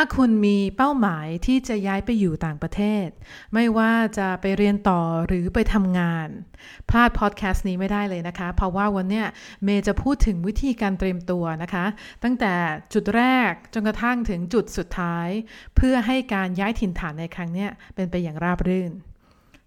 าคุณมีเป้าหมายที่จะย้ายไปอยู่ต่างประเทศ ไม่ว่าจะไปเรียนต่อหรือไปทำงาน พลาดพอดแคสต์นี้ไม่ได้เลยนะคะ เพราะว่าวันนี้เมย์จะพูดถึงวิธีการเตรียมตัวนะคะ ตั้งแต่จุดแรกจนกระทั่งถึงจุดสุดท้าย เพื่อให้การย้ายถิ่นฐานในครั้งนี้เป็นไปอย่างราบรื่น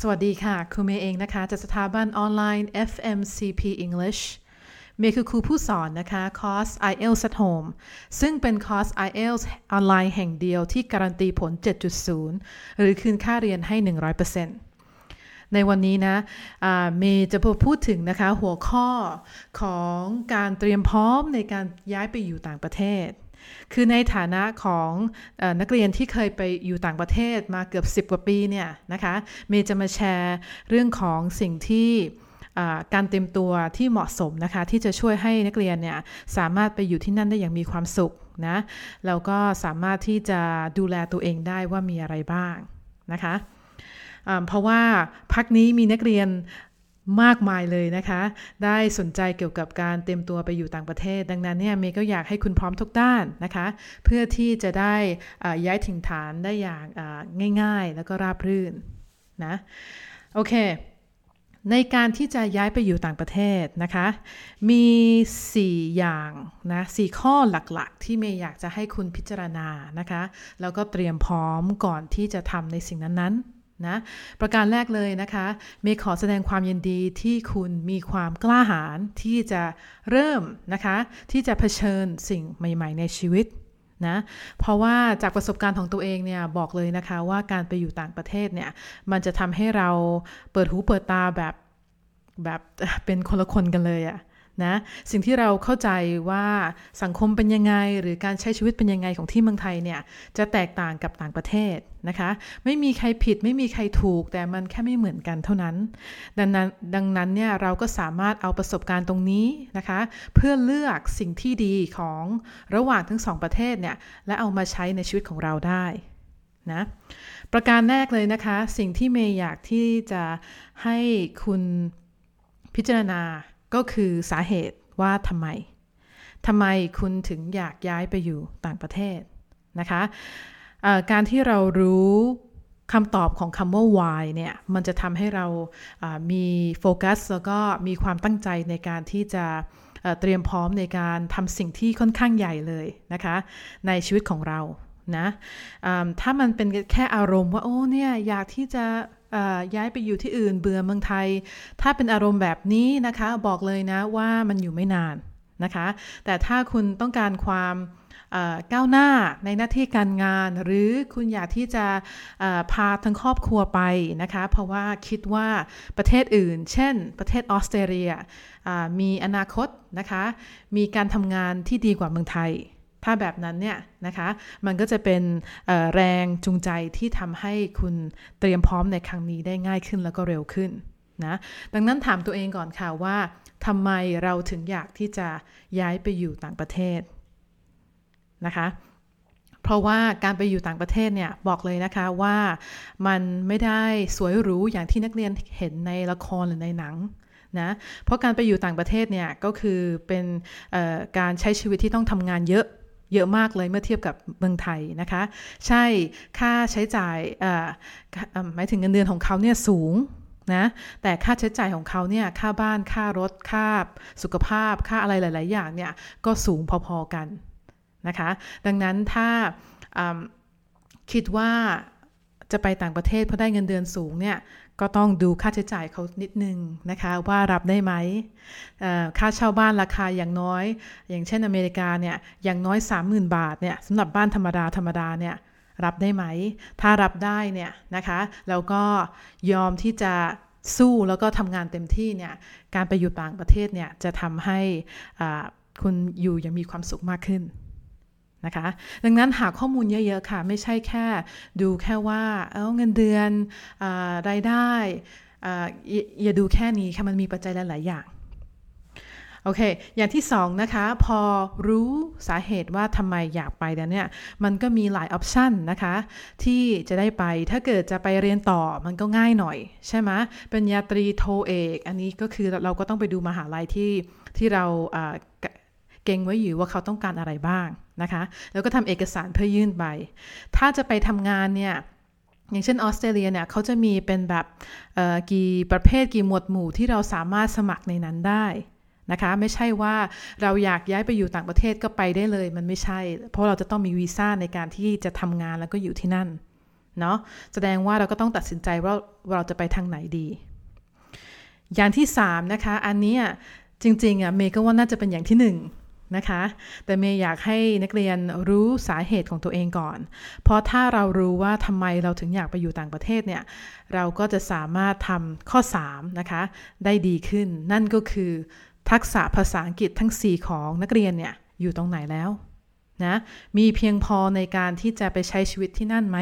สวัสดีค่ะครูเมย์เองนะคะจากสถาบันออนไลน์ FMCP English เมย์คือครูผู้สอนนะคะ คอร์ส IELTS at Home ซึ่งเป็นคอร์ส IELTS ออนไลน์แห่งเดียวที่การันตีผล 7.0 หรือคืนค่าเรียนให้ 100%ในวันนี้นะเมย์จะพูดถึงนะคะ หัวข้อของการเตรียมพร้อมในการย้ายไปอยู่ต่างประเทศคือในฐานะของอนักเรียนที่เคยไปอยู่ต่างประเทศมาเกือบ 10 กว่าปีเนี่ยนะคะ เมย์จะมาแชร์เรื่องของสิ่งที่ การเตรียมตัวที่เหมาะสมนะคะ ที่จะช่วยให้นักเรียนเนี่ยสามารถไปอยู่ที่นั่นได้อย่างมีความสุขนะแล้วก็สามารถที่จะดูแลตัวเองได้ว่ามีอะไรบ้างนะคะเพราะว่าพักนี้มีนักเรียนมากมายเลยนะคะ ได้สนใจเกี่ยวกับการเตรียมตัวไปอยู่ต่างประเทศ ดังนั้นเนี่ยเมย์ก็อยากให้คุณพร้อมทุกด้านนะคะ เพื่อที่จะได้ย้ายถิ่นฐานได้อย่างง่ายๆ แล้วก็ราบรื่นนะ โอเค ในการที่จะย้ายไปอยู่ต่างประเทศนะคะ มี 4 อย่างนะสข้อหลักๆ ที่เมย์อยากจะให้คุณพิจารณานะคะ แล้วก็เตรียมพร้อมก่อนที่จะทำในสิ่งนั้นๆนะประการแรกเลยนะคะเมย์ขอแสดงความยินดีที่คุณมีความกล้าหาญที่จะเริ่มนะคะ ที่จะเผชิญสิ่งใหม่ ๆ ในชีวิต นะเพราะว่าจากประสบการณ์ของตัวเองเนี่ยบอกเลยนะคะว่าการไปอยู่ต่างประเทศเนี่ยมันจะทำให้เราเปิดหูเปิดตาแบบแบบเป็นคนละคนกันเลยอะ นะสิ่งที่เราเข้าใจว่าสังคมเป็นยังไง หรือการใช้ชีวิตเป็นยังไงของที่เมืองไทยเนี่ยจะแตกต่างกับต่างประเทศนะคะไม่มีใครผิดไม่มีใครถูกแต่มันแค่ไม่เหมือนกันเท่านั้น ดังนั้นดังนั้นเนี่ยเราก็สามารถเอาประสบการณ์ตรงนี้นะคะ เพื่อเลือกสิ่งที่ดีของระหว่างทั้งสองประเทศเนี่ยและเอามาใช้ในชีวิตของเราได้นะประการแรกเลยนะคะ สิ่งที่เมย์อยากที่จะให้คุณพิจารณา ก็คือสาเหตุว่าทำไมทำไมคุณถึงอยากย้ายไปอยู่ต่างประเทศนะคะการที่เรารู้คำตอบของคำว่า why เนี่ย มันจะทำให้เรามีโฟกัสแล้วก็มีความตั้งใจในการที่จะเตรียมพร้อมในการทำสิ่งที่ค่อนข้างใหญ่เลยนะคะ ในชีวิตของเรานะถ้ามันเป็นแค่อารมณ์ว่า โอ้เนี่ย อยากที่จะ ย้ายไปอยู่ที่อื่นเบื่อเมืองไทย ถ้าเป็นอารมณ์แบบนี้นะคะบอกเลยนะว่ามันอยู่ไม่นานนะคะ แต่ถ้าคุณต้องการความก้าวหน้าในหน้าที่การงาน หรือคุณอยากที่จะพาทั้งครอบครัวไปนะคะ เพราะว่าคิดว่าประเทศอื่น เช่น ประเทศออสเตรเลียมีอนาคตนะคะ มีการทำงานที่ดีกว่าเมืองไทย ถ้าแบบนั้นเนี่ยนะคะ มันก็จะเป็นแรงจูงใจที่ทำให้คุณเตรียมพร้อมในครั้งนี้ได้ง่ายขึ้นแล้วก็เร็วขึ้นนะดังนั้นถามตัวเองก่อนค่ะว่าทำไมเราถึงอยากที่จะย้ายไปอยู่ต่างประเทศนะคะ เพราะว่าการไปอยู่ต่างประเทศเนี่ยบอกเลยนะคะว่ามันไม่ได้สวยหรูอย่างที่นักเรียนเห็นในละครหรือในหนังนะเพราะการไปอยู่ต่างประเทศเนี่ยก็คือเป็นการใช้ชีวิตที่ต้องทำงานเยอะ เยอะมากเลยเมื่อเทียบกับเมืองไทยนะคะ ใช่ค่าใช้จ่ายหมายถึงเงินเดือนของเขาเนี่ยสูงนะแต่ค่าใช้จ่ายของเขาเนี่ยค่าบ้านค่ารถค่าสุขภาพค่าอะไรหลาย ๆ อย่างเนี่ยก็สูงพอ ๆ กันนะคะ ดังนั้นถ้าคิดว่าจะไปต่างประเทศเพราะได้เงินเดือนสูงเนี่ย ก็ต้องดูค่าใช้จ่ายเขานิดนึงนะคะว่ารับได้ไหมค่าเช่าบ้านราคาอย่างน้อย อย่างเช่นอเมริกาเนี่ยอย่างน้อย 30,000 บาทเนี่ยสำหรับบ้านธรรมดาธรรมดาเนี่ยรับได้ไหม ถ้ารับได้เนี่ยนะคะแล้วก็ยอมที่จะสู้แล้วก็ทำงานเต็มที่เนี่ยการไปอยู่ต่างประเทศเนี่ยจะทำให้คุณอยู่ยังมีความสุขมากขึ้น นะคะ ดังนั้นหาข้อมูลเยอะ ๆ ค่ะ ไม่ใช่แค่ดูแค่ว่า เออเงินเดือนอรายได้ออย่าดูแค่นี้ค่ะ มันมีปัจจัยหลาย ๆ อย่าง โอเค อย่างที่สองนะคะ พอรู้สาเหตุว่าทำไมอยากไปแล้วเนี่ย มันก็มีหลายออปชันนะคะ ที่จะได้ไป ถ้าเกิดจะไปเรียนต่อมันก็ง่ายหน่อย ใช่ไหมเป็นญาตรีโทเอก อันนี้ก็คือเราก็ต้องไปดูมหาลัยที่ที่เรา เก่งไว้อยู่ว่าเขาต้องการอะไรบ้างนะคะ แล้วก็ทำเอกสารเพื่อยื่นไป ถ้าจะไปทำงานเนี่ยอย่างเช่นออสเตรเลียเนี่ยเขาจะมีเป็นแบบกี่ประเภทกี่หมวดหมู่ที่เราสามารถสมัครในนั้นได้นะคะไม่ใช่ว่าเราอยากย้ายไปอยู่ต่างประเทศก็ไปได้เลย มันไม่ใช่ เพราะเราจะต้องมีวีซ่าในการที่จะทำงานแล้วก็อยู่ที่นั่นเนาะแสดงว่าเราก็ต้องตัดสินใจว่าเราจะไปทางไหนดี อย่างที่3นะคะอันนี้จริงๆอะเมย์ก็ว่าน่าจะเป็นอย่างที่1 นะคะ แต่เมย์อยากให้นักเรียนรู้สาเหตุของตัวเองก่อน เพราะถ้าเรารู้ว่าทำไมเราถึงอยากไปอยู่ต่างประเทศเนี่ย เราก็จะสามารถทำข้อ 3 นะคะ ได้ดีขึ้น นั่นก็คือ ทักษะภาษาอังกฤษทั้ง 4 ของนักเรียนเนี่ย อยู่ตรงไหนแล้วนะ มีเพียงพอในการที่จะไปใช้ชีวิตที่นั่นไหม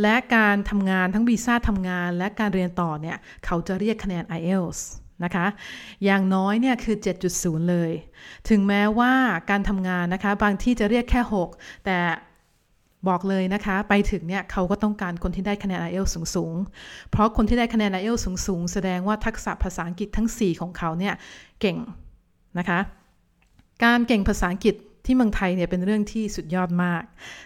และการทำงานทั้งวีซ่าทำงานและการเรียนต่อเนี่ย เขาจะเรียกคะแนน IELTS นะคะ อย่างน้อยเนี่ยคือ 7.0 เลย ถึงแม้ว่าการทำงานนะคะ บางที่จะเรียกแค่ 6 แต่บอกเลยนะคะ ไปถึงเนี่ยเขาก็ต้องการคนที่ได้คะแนน IELTS สูงสูง เพราะคนที่ได้คะแนน IELTS สูงสูงแสดงว่าทักษะภาษาอังกฤษทั้ง 4 ของเขาเนี่ยเก่งนะคะ การเก่งภาษาอังกฤษที่เมืองไทยเนี่ยเป็นเรื่องที่สุดยอดมาก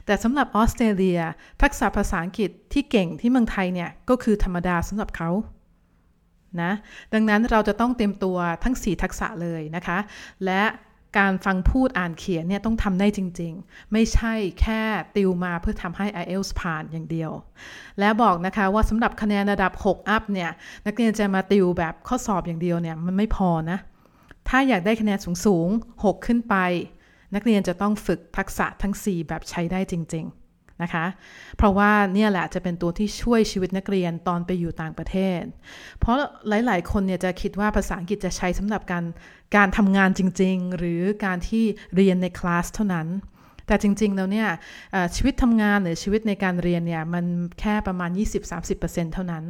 แต่สำหรับออสเตรเลีย ทักษะภาษาอังกฤษที่เก่งที่เมืองไทยเนี่ยก็คือธรรมดาสำหรับเขา นะดังนั้นเราจะต้องเต็มตัวทั้ง 4 ทักษะเลยนะคะ และการฟังพูดอ่านเขียนเนี่ยต้องทำได้จริง ๆ ไม่ใช่แค่ติวมาเพื่อทำให้ IELTS ผ่านอย่างเดียว และบอกนะคะว่าสำหรับคะแนนระดับ 6 อัพเนี่ย นักเรียนจะมาติวแบบข้อสอบอย่างเดียวเนี่ย มันไม่พอนะ ถ้าอยากได้คะแนนสูงๆ 6 ขึ้นไป นักเรียนจะต้องฝึกทักษะทั้ง 4 แบบใช้ได้จริง ๆ นะคะ เพราะว่าเนี่ยแหละจะเป็นตัวที่ช่วยชีวิตนักเรียนตอนไปอยู่ต่างประเทศ เพราะหลาย ๆ คนเนี่ยจะคิดว่าภาษาอังกฤษจะใช้สำหรับการการทำงานจริง ๆ หรือการที่เรียนในคลาสเท่านั้น แต่จริง ๆ แล้วเนี่ยชีวิตทำงานหรือชีวิตในการเรียนเนี่ยมันแค่ประมาณ 20-30%เท่านั้น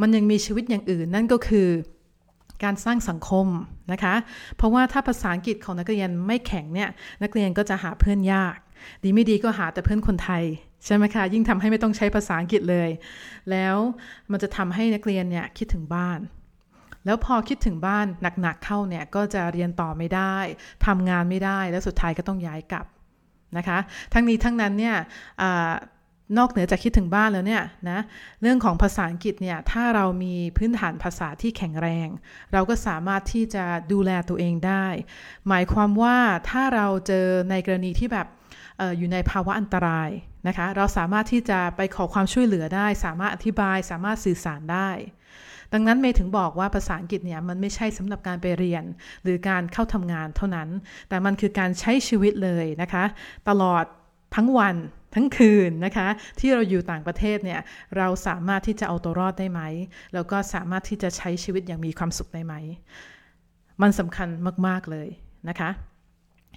มันยังมีชีวิตอย่างอื่นนั่นก็คือการสร้างสังคมนะคะ เพราะว่าถ้าภาษาอังกฤษของนักเรียนไม่แข็งเนี่ยนักเรียนก็จะหาเพื่อนยาก ดีไม่ดีก็หาแต่เพื่อนคนไทย ใช่ไหมคะยิ่งทำให้ไม่ต้องใช้ภาษาอังกฤษเลย แล้วมันจะทำให้นักเรียนเนี่ยคิดถึงบ้าน แล้วพอคิดถึงบ้านหนักๆเข้าเนี่ยก็จะเรียนต่อไม่ได้ทำงานไม่ได้แล้วสุดท้ายก็ต้องย้ายกลับนะคะ ทั้งนี้ทั้งนั้นเนี่ย นอกเหนือจากคิดถึงบ้านแล้วเนี่ยนะเรื่องของภาษาอังกฤษเนี่ยถ้าเรามีพื้นฐานภาษาที่แข็งแรง เราก็สามารถที่จะดูแลตัวเองได้ หมายความว่าถ้าเราเจอในกรณีที่แบบอออยู่ในภาวะอันตรายนะคะเราสามารถที่จะไปขอความช่วยเหลือได้ สามารถอธิบาย สามารถสื่อสารได้ดังนั้นเมย์ถึงบอกว่าภาษาอังกฤษเนี่ยมันไม่ใช่สำหรับการไปเรียน หรือการเข้าทำงานเท่านั้น แต่มันคือการใช้ชีวิตเลยนะคะ ตลอดทั้งวัน ทั้งคืนนะคะ ที่เราอยู่ต่างประเทศเนี่ยเราสามารถที่จะเอาตัวรอดได้ไหม แล้วก็สามารถที่จะใช้ชีวิตอย่างมีความสุขได้ไหม มันสำคัญมาก ๆ เลยนะคะ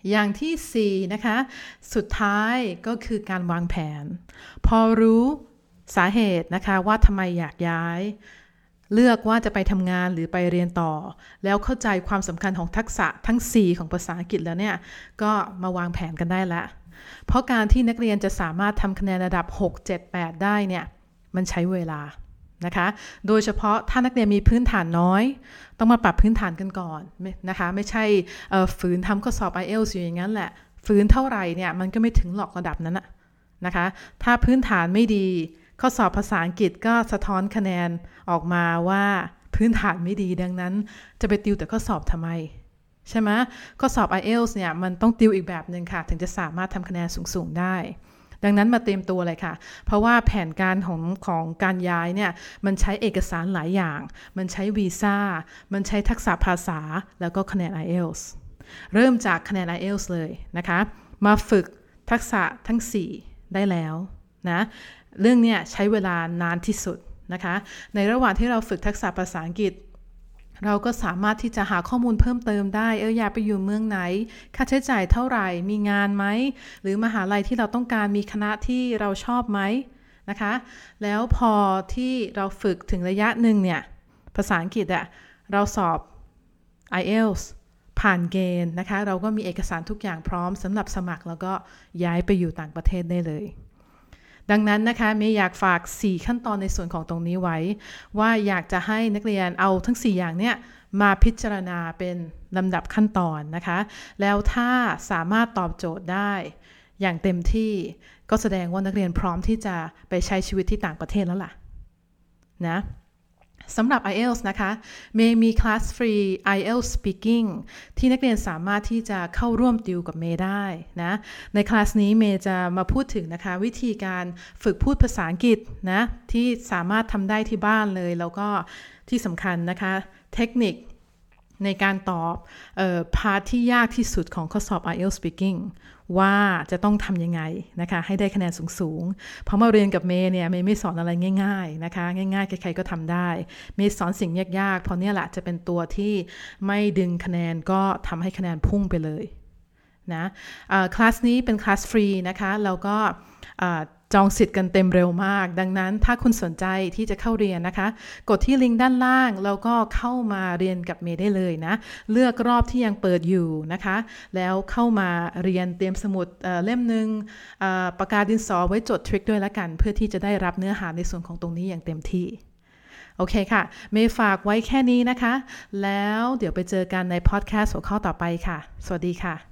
อย่างที่4นะคะสุดท้ายก็คือการวางแผน พอรู้สาเหตุนะคะว่าทำไมอยากย้ายเลือกว่าจะไปทำงานหรือไปเรียนต่อ แล้วเข้าใจความสำคัญของทักษะทั้ง 4 ของภาษาอังกฤษแล้วเนี่ย ก็มาวางแผนกันได้ละ เพราะการที่นักเรียนจะสามารถทำคะแนนระดับ 6 7 8 ได้เนี่ย มันใช้เวลานะคะ โดยเฉพาะถ้านักเรียนมีพื้นฐานน้อย ต้องมาปรับพื้นฐานกันก่อนนะคะ ไม่ใช่ฝืนทำข้อสอบ IELTS อยู่อย่างนั้นแหละ ฝืนเท่าไหร่เนี่ย มันก็ไม่ถึงหลอกระดับนั้นนะคะ ถ้าพื้นฐานไม่ดี ข้อสอบภาษาอังกฤษก็สะท้อนคะแนนออกมาว่าพื้นฐานไม่ดีดังนั้น จะไปติวแต่ข้อสอบทำไม ใช่ไหมข้อสอบ IELTS เนี่ยมันต้องติวอีกแบบหนึ่งค่ะ ถึงจะสามารถทำคะแนนสูง ๆ ได้ ดังนั้นมาเตรียมตัวเลยค่ะ เพราะว่าแผนการของของการย้ายเนี่ย มันใช้เอกสารหลายอย่าง มันใช้วีซ่า มันใช้ทักษะภาษา แล้วก็คะแนน IELTS เริ่มจากคะแนน IELTS เลยนะคะ มาฝึกทักษะทั้ง 4 ได้แล้วนะ เรื่องเนี้ใช้เวลานานที่สุดนะคะ ในระหว่างที่เราฝึกทักษะภาษาอังกฤษ เราก็สามารถที่จะหาข้อมูลเพิ่มเติมได้ เอออยากไปอยู่เมืองไหน ค่าใช้จ่ายเท่าไหร่ มีงานไหม หรือมหาลัยที่เราต้องการมีคณะที่เราชอบไหมนะคะ แล้วพอที่เราฝึกถึงระยะหนึ่งเนี่ย ภาษาอังกฤษอะเราสอบ IELTS ผ่านเกณฑ์นะคะ เราก็มีเอกสารทุกอย่างพร้อมสำหรับสมัครแล้วก็ย้ายไปอยู่ต่างประเทศได้เลย ดังนั้นนะคะเมย์อยากฝาก 4 ขั้นตอนในส่วนของตรงนี้ไว้ ว่าอยากจะให้นักเรียนเอาทั้ง 4 อย่างเนี้ยมาพิจารณาเป็นลำดับขั้นตอนนะคะ แล้วถ้าสามารถตอบโจทย์ได้อย่างเต็มที่ก็แสดงว่านักเรียนพร้อมที่จะไปใช้ชีวิตที่ต่างประเทศแล้วล่ะนะ สำหรับ IELTS นะคะเมย์มีคลาสฟรี IELTS Speaking ที่นักเรียนสามารถที่จะเข้าร่วมติวกับเมย์ได้นะ ในคลาสนี้เมย์จะมาพูดถึงนะคะ วิธีการฝึกพูดภาษาอังกฤษนะ ที่สามารถทำได้ที่บ้านเลย แล้วก็ที่สำคัญนะคะ เทคนิคในการตอบเอ่อ part ที่ยากที่สุดของข้อสอบ IELTS Speaking ว่าจะต้องทำยังไงนะคะ ให้ได้คะแนนสูงๆเพราะมาเรียนกับเมย์เนี่ยเมย์ไม่สอนอะไรง่าย ๆนะคะ ง่ายๆ ใครๆก็ทำได้ เมย์สอนสิ่งยากๆ เพราะเนี่ยแหละจะเป็นตัวที่ไม่ดึงคะแนนก็ทำให้คะแนนพุ่งไปเลยนะคลาสนี้เป็นคลาสฟรีนะคะแล้วก็ จองสิทธิ์กันเต็มเร็วมาก ดังนั้นถ้าคุณสนใจที่จะเข้าเรียนนะคะ กดที่ลิงก์ด้านล่าง แล้วก็เข้ามาเรียนกับเมย์ได้เลยนะ เลือกรอบที่ยังเปิดอยู่นะคะ แล้วเข้ามาเรียนเตรียมสมุดเเล่มหนึ่งปากกาดินสอไว้จดทริคด้วยละกัน เพื่อที่จะได้รับเนื้อหาในส่วนของตรงนี้อย่างเต็มที่โอเคค่ะ เมย์ฝากไว้แค่นี้นะคะ แล้วเดี๋ยวไปเจอกันในพอดแคสต์หัวข้อต่อไปค่ะ สวัสดีค่ะ